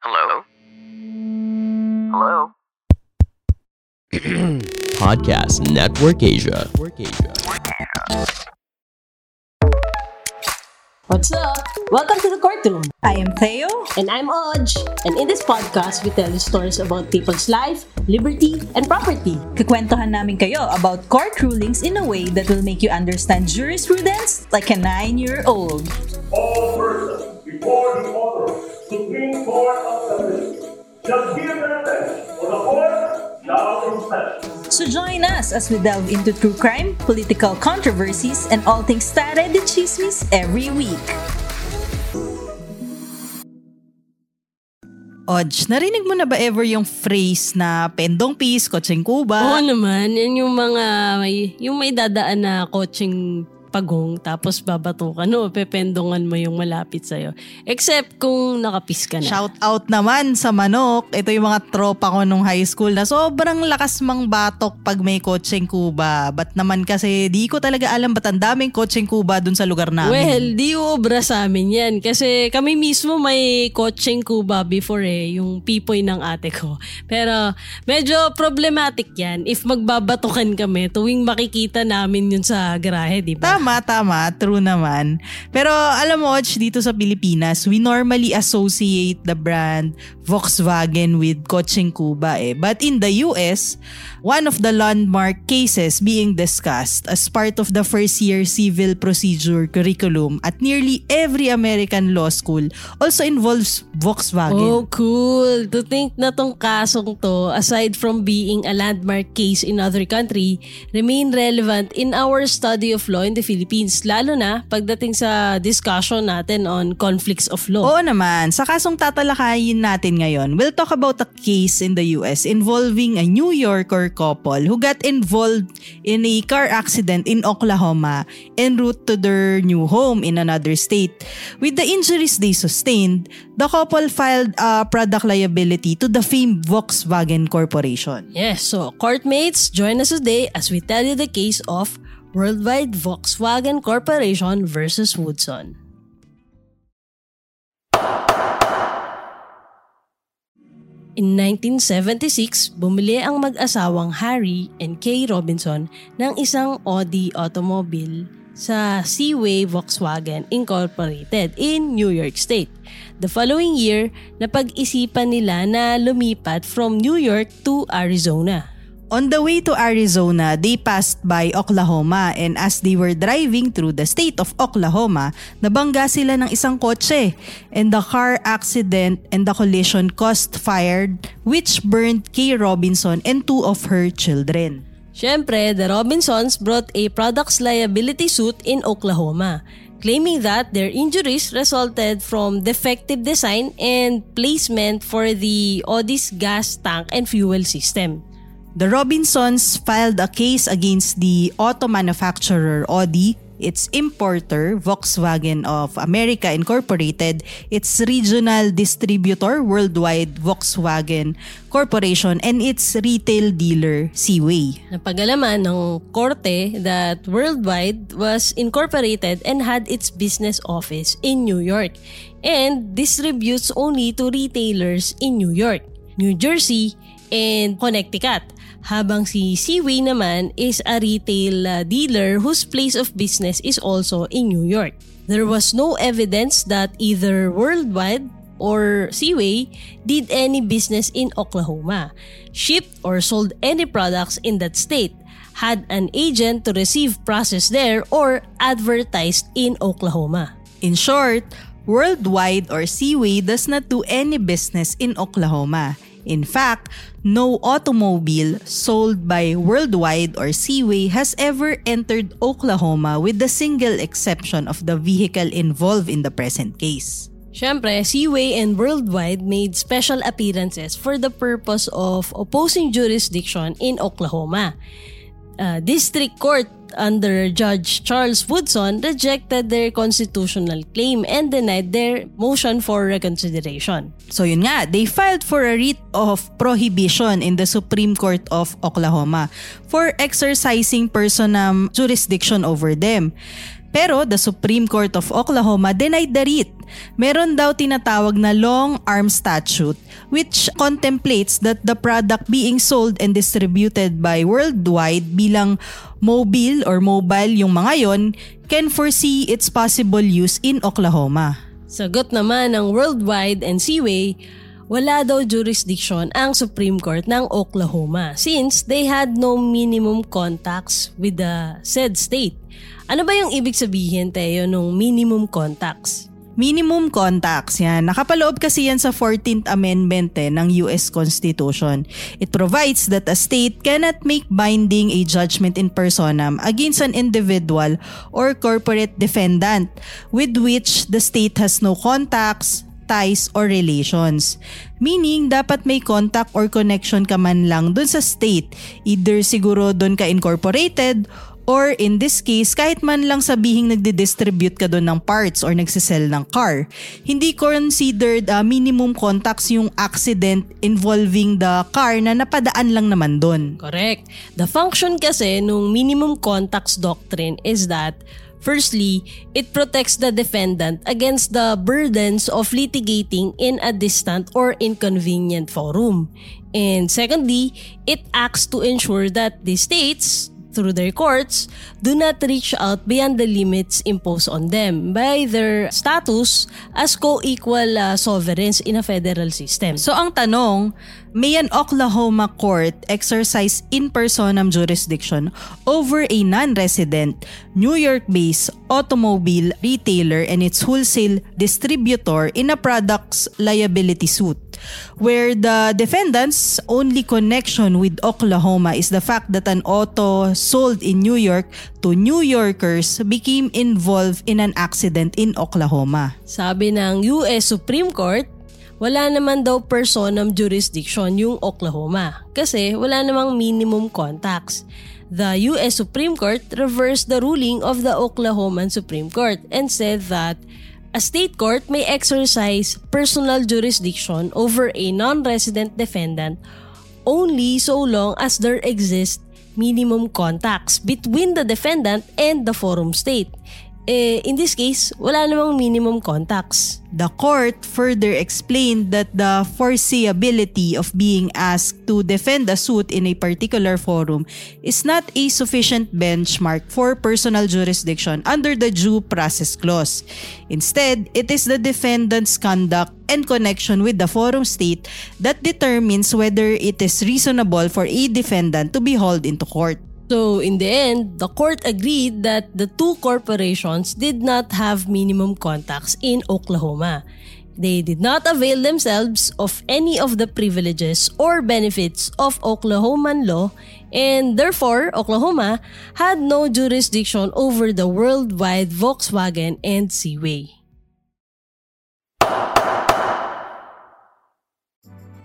Hello? Hello? Podcast Network Asia. What's up? Welcome to the courtroom. I am Theo. And I'm Oj. And in this podcast, we tell you stories about people's life, liberty, and property. Kikwentohan namin kayo about court rulings in a way that will make you understand jurisprudence like a nine-year-old. all Court of their attention for the court now in. So join us as we delve into true crime, political controversies, and all things started the chismis every week. Odge, narinig mo na ba ever yung phrase na pendong peace, kotseng kuba? Oo naman, yan yung mga, may, yung may dadaan na coaching pagong tapos babatukan o pependongan mo yung malapit sa'yo. Except kung nakapis ka na. Shout out naman sa manok. Ito yung mga tropa ko nung high school na sobrang lakas mang batok pag may kotseng kuba. Ba't naman kasi di ko talaga alam ba't ang daming kotseng kuba dun sa lugar namin. Well, di obra sa amin yan. Kasi kami mismo may coaching kuba before eh, yung pipoy ng ate ko. Pero medyo problematic yan if magbabatukan kami tuwing makikita namin yun sa garahe, di ba? Tama, tama. True naman. Pero alam mo, Och, dito sa Pilipinas, we normally associate the brand Volkswagen with Kotseng Kuba eh. But in the US, one of the landmark cases being discussed as part of the first year civil procedure curriculum at nearly every American law school also involves Volkswagen. Oh, cool. To think na tong kasong to, aside from being a landmark case in other country, remain relevant in our study of law in the Philippines, lalo na pagdating sa discussion natin on conflicts of law. Oo naman. Sa kasong tatalakayin natin ngayon, we'll talk about a case in the US involving a New Yorker couple who got involved in a car accident in Oklahoma en route to their new home in another state. With the injuries they sustained, the couple filed a product liability to the famed Volkswagen Corporation. Yes, so courtmates, join us today as we tell you the case of Worldwide Volkswagen Corporation versus Woodson. In 1976, bumili ang mag-asawang Harry and Kay Robinson ng isang Audi automobile sa Seaway Volkswagen Incorporated in New York State. The following year, napag-isipan nila na lumipat from New York to Arizona. On the way to Arizona, they passed by Oklahoma and as they were driving through the state of Oklahoma, nabangga sila ng isang kotse and the car accident and the collision caused fire which burned Kay Robinson and two of her children. Siyempre, the Robinsons brought a products liability suit in Oklahoma, claiming that their injuries resulted from defective design and placement for the Audi's gas tank and fuel system. The Robinsons filed a case against the auto manufacturer Audi, its importer Volkswagen of America Incorporated, its regional distributor worldwide Volkswagen Corporation, and its retail dealer Seaway. Napagalaman ng korte that Worldwide was incorporated and had its business office in New York and distributes only to retailers in New York, New Jersey, and Connecticut. Habang si Seaway naman is a retail uh, dealer whose place of business is also in New York. There was no evidence that either Worldwide or Seaway did any business in Oklahoma, shipped or sold any products in that state, had an agent to receive process there, or advertised in Oklahoma. In short, Worldwide or Seaway does not do any business in Oklahoma. In fact, no automobile sold by Worldwide or Seaway has ever entered Oklahoma with the single exception of the vehicle involved in the present case. Siyempre, Seaway and Worldwide made special appearances for the purpose of opposing jurisdiction in Oklahoma. Uh, District Court under Judge Charles Woodson rejected their constitutional claim and denied their motion for reconsideration. So yun nga, they filed for a writ of prohibition in the Supreme Court of Oklahoma for exercising personam jurisdiction over them. Pero the Supreme Court of Oklahoma denied the writ. Meron daw tinatawag na long arm statute which contemplates that the product being sold and distributed by worldwide bilang mobile or mobile yung mga yon can foresee its possible use in Oklahoma. Sagot naman ng Worldwide and Seaway, wala daw jurisdiction ang Supreme Court ng Oklahoma since they had no minimum contacts with the said state. Ano ba yung ibig sabihin, Teo, ng minimum contacts? Minimum contacts, yan. Nakapaloob kasi yan sa 14th Amendment eh, ng US Constitution. It provides that a state cannot make binding a judgment in personam against an individual or corporate defendant with which the state has no contacts, ties, or relations. Meaning, dapat may contact or connection ka man lang dun sa state. Either siguro dun ka incorporated Or in this case, kahit man lang sabihing nagdi-distribute ka doon ng parts or nagsisell ng car, hindi considered uh, minimum contacts yung accident involving the car na napadaan lang naman doon. Correct. The function kasi nung minimum contacts doctrine is that Firstly, it protects the defendant against the burdens of litigating in a distant or inconvenient forum. And secondly, it acts to ensure that the states, through their courts do not reach out beyond the limits imposed on them by their status as co-equal uh, sovereigns in a federal system. So ang tanong, may an Oklahoma court exercise in personam jurisdiction over a non-resident New York-based automobile retailer and its wholesale distributor in a product's liability suit where the defendant's only connection with Oklahoma is the fact that an auto sold in New York to New Yorkers became involved in an accident in Oklahoma. Sabi ng US Supreme Court, wala naman daw personam jurisdiction yung Oklahoma kasi wala namang minimum contacts. The US Supreme Court reversed the ruling of the Oklahoman Supreme Court and said that a state court may exercise personal jurisdiction over a non-resident defendant only so long as there exist minimum contacts between the defendant and the forum state. Eh, in this case, wala namang minimum contacts. The court further explained that the foreseeability of being asked to defend a suit in a particular forum is not a sufficient benchmark for personal jurisdiction under the Due Process Clause. Instead, it is the defendant's conduct and connection with the forum state that determines whether it is reasonable for a defendant to be hauled into court. So in the end, the court agreed that the two corporations did not have minimum contacts in Oklahoma. They did not avail themselves of any of the privileges or benefits of Oklahoman law and therefore Oklahoma had no jurisdiction over the worldwide Volkswagen and Seaway.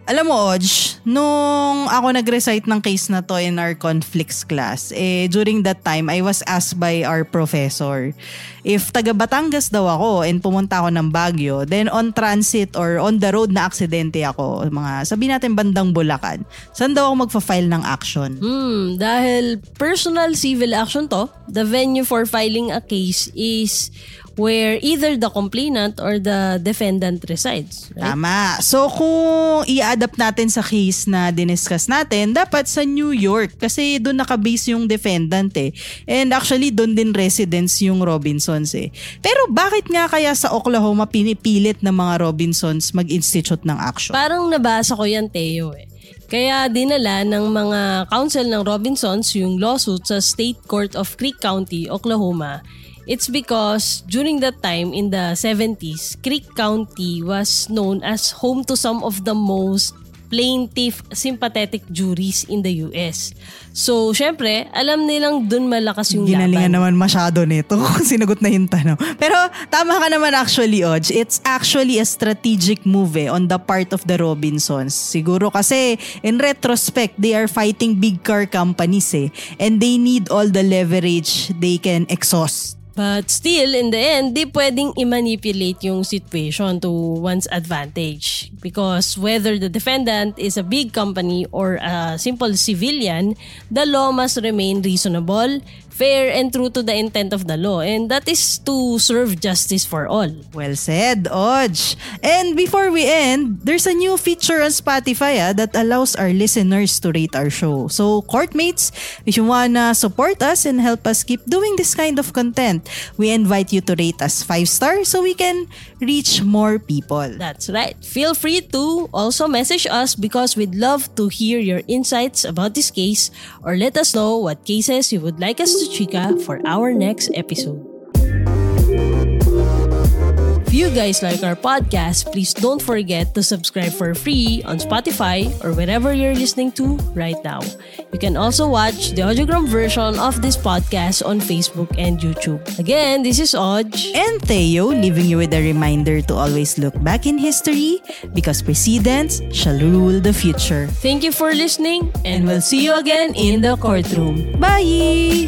Alam mo, Oj, nung ako nag-recite ng case na to in our conflicts class, eh, during that time, I was asked by our professor if taga Batangas daw ako and pumunta ako ng Baguio, then on transit or on the road na aksidente ako, mga sabi natin bandang Bulacan, saan daw ako magfa-file ng action? Hmm, dahil personal civil action to, the venue for filing a case is where either the complainant or the defendant resides. Right? Tama. So kung i-adapt natin sa case na diniscuss natin, dapat sa New York kasi doon nakabase yung defendant eh. And actually doon din residence yung Robinsons eh. Pero bakit nga kaya sa Oklahoma pinipilit ng mga Robinsons mag-institute ng action? Parang nabasa ko yan, Teo eh. Kaya dinala ng mga counsel ng Robinsons yung lawsuit sa State Court of Creek County, Oklahoma It's because during that time in the 70s, Creek County was known as home to some of the most plaintiff sympathetic juries in the US. So, syempre, alam nilang dun malakas yung Ginalingan laban. naman masyado nito kung sinagot na yung tanong. Pero tama ka naman actually, Oj. It's actually a strategic move eh, on the part of the Robinsons. Siguro kasi in retrospect, they are fighting big car companies eh. And they need all the leverage they can exhaust. But still, in the end, di pwedeng i-manipulate yung situation to one's advantage. Because whether the defendant is a big company or a simple civilian, the law must remain reasonable, fair and true to the intent of the law and that is to serve justice for all. Well said, Oj. And before we end, there's a new feature on Spotify ah, that allows our listeners to rate our show. So, courtmates, if you wanna support us and help us keep doing this kind of content, we invite you to rate us 5 stars so we can reach more people. That's right. Feel free to also message us because we'd love to hear your insights about this case or let us know what cases you would like us to chika for our next episode. If you guys like our podcast, please don't forget to subscribe for free on Spotify or wherever you're listening to right now. You can also watch the audiogram version of this podcast on Facebook and YouTube. Again, this is Oj. And Theo, leaving you with a reminder to always look back in history because precedents shall rule the future. Thank you for listening and we'll see you again in the courtroom. Bye!